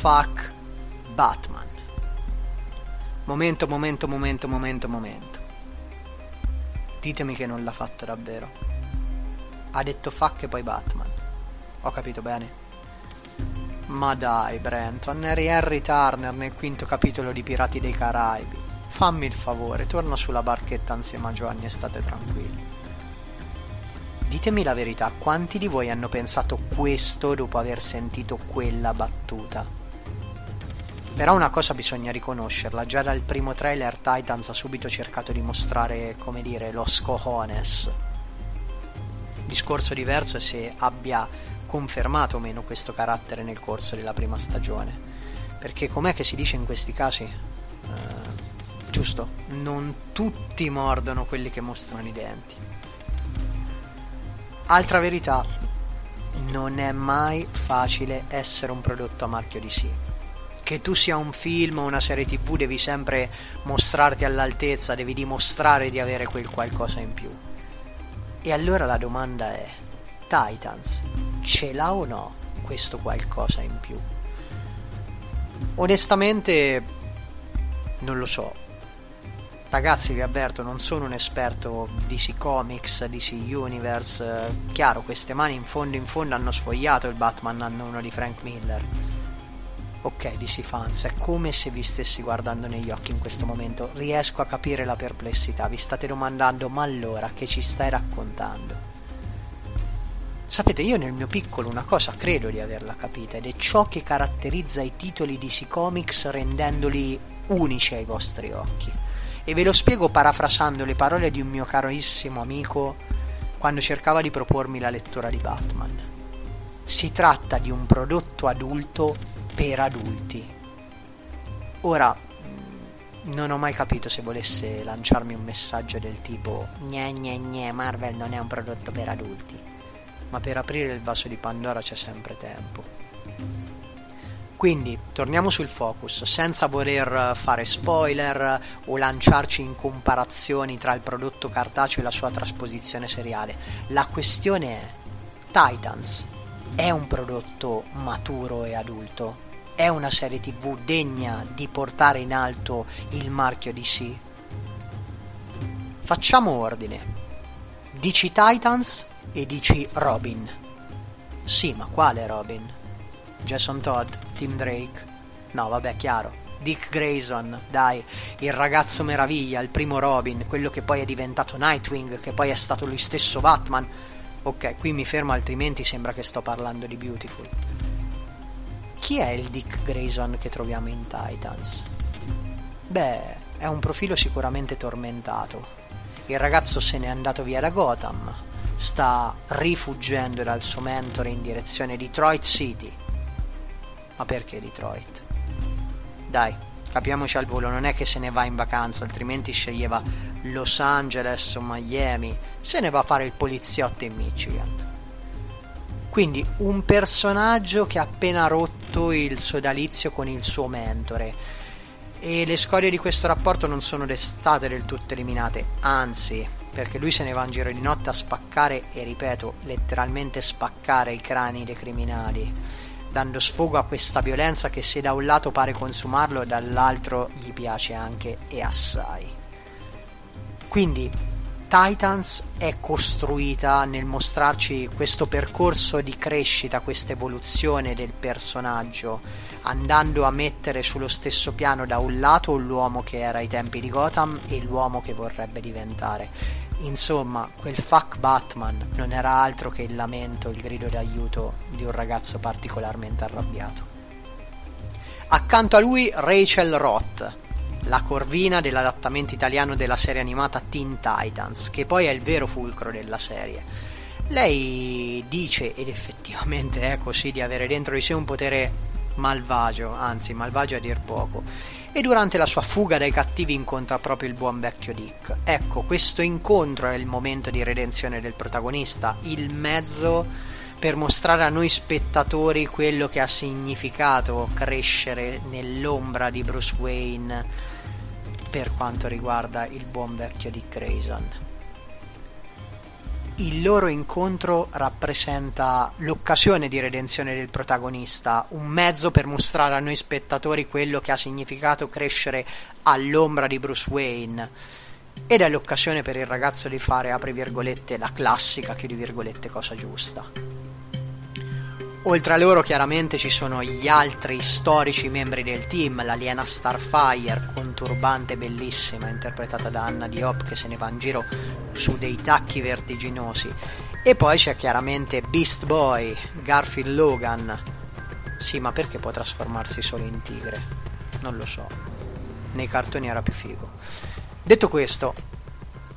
Fuck Batman. Momento, momento, momento, momento, momento. Ditemi che non l'ha fatto davvero. Ha detto fuck e poi Batman. Ho capito bene? Ma dai, Brenton, eri Harry Turner nel quinto capitolo di Pirati dei Caraibi. Fammi il favore, torna sulla barchetta insieme a Giovanni e state tranquilli. Ditemi la verità, quanti di voi hanno pensato questo dopo aver sentito quella battuta? Però una cosa bisogna riconoscerla, già dal primo trailer Titans ha subito cercato di mostrare, come dire, lo scojones. Discorso diverso è se abbia confermato o meno questo carattere nel corso della prima stagione. Perché com'è che si dice in questi casi? Uh, giusto, non tutti mordono quelli che mostrano i denti. Altra verità, non è mai facile essere un prodotto a marchio di sì. Che tu sia un film o una serie tv devi sempre mostrarti all'altezza, devi dimostrare di avere quel qualcosa in più. E allora la domanda è, Titans, ce l'ha o no questo qualcosa in più? Onestamente non lo so, Ragazzi, vi avverto, non sono un esperto di DC Comics, DC Universe. Chiaro, queste mani in fondo in fondo hanno sfogliato il Batman anno 1 di Frank Miller. Ok, DC fans, è come se vi stessi guardando negli occhi in questo momento. Riesco a capire la perplessità. Vi state domandando, ma allora che ci stai raccontando? Sapete, io nel mio piccolo una cosa credo di averla capita ed è ciò che caratterizza i titoli DC Comics rendendoli unici ai vostri occhi e ve lo spiego parafrasando le parole di un mio carissimo amico quando cercava di propormi la lettura di Batman. Si tratta di un prodotto adulto per adulti. Ora, mm, non ho mai capito se volesse lanciarmi un messaggio del tipo gne gne gne Marvel non è un prodotto per adulti, ma per aprire il vaso di Pandora c'è sempre tempo. Quindi torniamo sul focus, senza voler fare spoiler o lanciarci in comparazioni tra il prodotto cartaceo e la sua trasposizione seriale. La questione è: Titans è un prodotto maturo e adulto? È una serie TV degna di portare in alto il marchio DC? Facciamo ordine. Dici Titans e dici Robin. Sì, ma quale Robin? Jason Todd, Tim Drake. No, vabbè, chiaro. Dick Grayson, dai, il ragazzo meraviglia, il primo Robin, quello che poi è diventato Nightwing, che poi è stato lui stesso Batman. Ok, qui mi fermo, altrimenti sembra che sto parlando di Beautiful. Chi è il Dick Grayson che troviamo in Titans? Beh, è un profilo sicuramente tormentato. Il ragazzo se n'è andato via da Gotham, sta rifuggendo dal suo mentore in direzione Detroit City ma perché Detroit? Dai, capiamoci al volo, non è che se ne va in vacanza, altrimenti sceglieva Los Angeles o Miami, se ne va a fare il poliziotto in Michigan. Quindi un personaggio che ha appena rotto il sodalizio con il suo mentore. E le scorie di questo rapporto non sono state del tutto eliminate, anzi, perché lui se ne va in giro di notte a spaccare, e ripeto, letteralmente spaccare i crani dei criminali dando sfogo a questa violenza che se da un lato pare consumarlo, dall'altro gli piace anche e assai. Quindi Titans è costruita nel mostrarci questo percorso di crescita, questa evoluzione del personaggio, andando a mettere sullo stesso piano da un lato l'uomo che era ai tempi di Gotham e l'uomo che vorrebbe diventare Insomma, quel fuck Batman non era altro che il lamento, il grido d'aiuto di un ragazzo particolarmente arrabbiato. Accanto a lui Rachel Roth, la corvina dell'adattamento italiano della serie animata Teen Titans, che poi è il vero fulcro della serie. Lei dice, ed effettivamente è così, di avere dentro di sé un potere malvagio, anzi malvagio a dir poco, e durante la sua fuga dai cattivi incontra proprio il buon vecchio Dick. Ecco, questo incontro è il momento di redenzione del protagonista, il mezzo per mostrare a noi spettatori quello che ha significato crescere nell'ombra di Bruce Wayne per quanto riguarda il buon vecchio Dick Grayson il loro incontro rappresenta l'occasione di redenzione del protagonista, un mezzo per mostrare a noi spettatori quello che ha significato crescere all'ombra di Bruce Wayne. Ed è l'occasione per il ragazzo di fare, apri virgolette, la classica, chiudi virgolette, cosa giusta. Oltre a loro chiaramente ci sono gli altri storici membri del team, l'aliena Starfire con turbante bellissima interpretata da Anna Diop che se ne va in giro su dei tacchi vertiginosi e poi c'è chiaramente Beast Boy, Garfield Logan. Sì, ma perché può trasformarsi solo in tigre? Non lo so. Nei cartoni era più figo. Detto questo,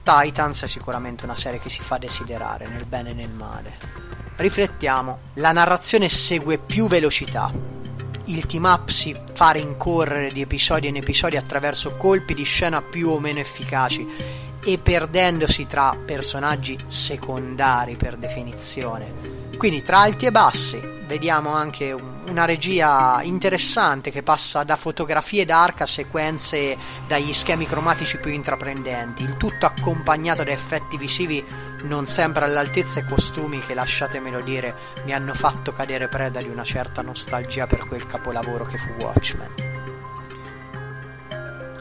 Titans è sicuramente una serie che si fa desiderare nel bene e nel male Riflettiamo, la narrazione segue più velocità. Il team up si fa rincorrere di episodio in episodio attraverso colpi di scena più o meno efficaci e perdendosi tra personaggi secondari per definizione. Quindi tra alti e bassi vediamo anche una regia interessante che passa da fotografie d'arc a sequenze dagli schemi cromatici più intraprendenti, il tutto accompagnato da effetti visivi non sempre all'altezza e costumi che, lasciatemelo dire, mi hanno fatto cadere preda di una certa nostalgia per quel capolavoro che fu Watchmen.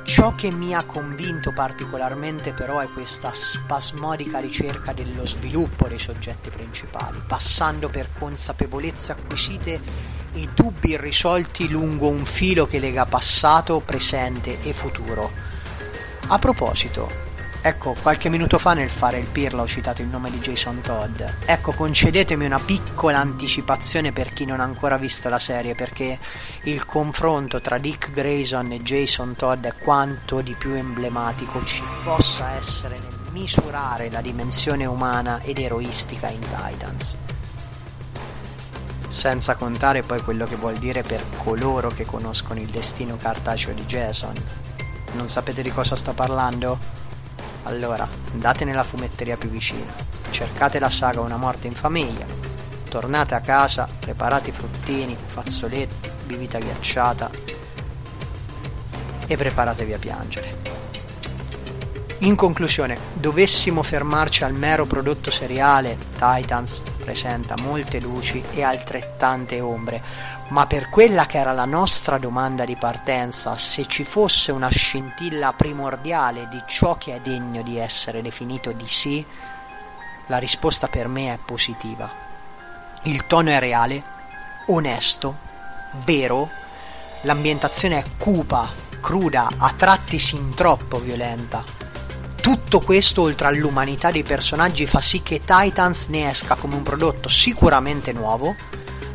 Ciò che mi ha convinto particolarmente però è questa spasmodica ricerca dello sviluppo dei soggetti principali, passando per consapevolezze acquisite e dubbi irrisolti lungo un filo che lega passato, presente e futuro. A proposito, Ecco, qualche minuto fa nel fare il pirla ho citato il nome di Jason Todd. Ecco, concedetemi una piccola anticipazione per chi non ha ancora visto la serie, perché il confronto tra Dick Grayson e Jason Todd è quanto di più emblematico ci possa essere nel misurare la dimensione umana ed eroistica in Titans. Senza contare poi quello che vuol dire per coloro che conoscono il destino cartaceo di Jason. Non sapete di cosa sto parlando? Allora, andate nella fumetteria più vicina, cercate la saga Una morte in famiglia, tornate a casa, preparate i fruttini, fazzoletti, bibita ghiacciata e preparatevi a piangere. In conclusione, dovessimo fermarci al mero prodotto seriale, Titans presenta molte luci e altrettante ombre, ma per quella che era la nostra domanda di partenza, se ci fosse una scintilla primordiale di ciò che è degno di essere definito di sì, la risposta per me è positiva. Il tono è reale, onesto, vero, l'ambientazione è cupa, cruda, a tratti sin troppo violenta tutto questo, oltre all'umanità dei personaggi, fa sì che Titans ne esca come un prodotto sicuramente nuovo,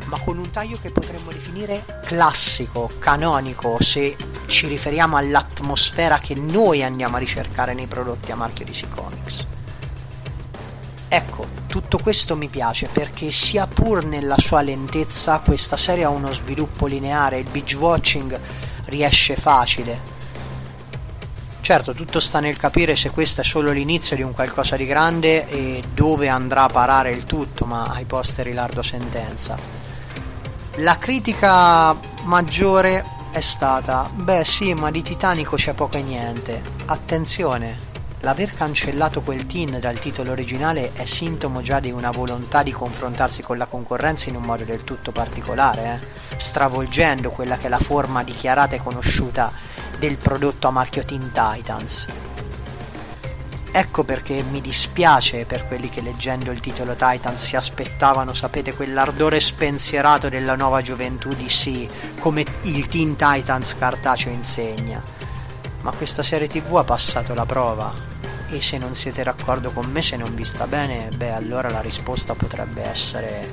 ma con un taglio che potremmo definire classico, canonico, se ci riferiamo all'atmosfera che noi andiamo a ricercare nei prodotti a marchio DC Comics. Ecco, tutto questo mi piace perché sia pur nella sua lentezza questa serie ha uno sviluppo lineare, il binge watching riesce facile, Certo, tutto sta nel capire se questo è solo l'inizio di un qualcosa di grande e dove andrà a parare il tutto, ma ai posteri lardo sentenza. La critica maggiore è stata, beh sì, ma di Titanico c'è poco e niente. Attenzione, l'aver cancellato quel teen dal titolo originale è sintomo già di una volontà di confrontarsi con la concorrenza in un modo del tutto particolare, eh? stravolgendo quella che è la forma dichiarata e conosciuta del prodotto a marchio Teen Titans. Ecco perché mi dispiace per quelli che leggendo il titolo Titans si aspettavano, sapete, quell'ardore spensierato della nuova gioventù di sì, come il Teen Titans cartaceo insegna. Ma questa serie tv ha passato la prova e se non siete d'accordo con me, se non vi sta bene, beh allora la risposta potrebbe essere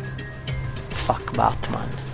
Fuck Batman.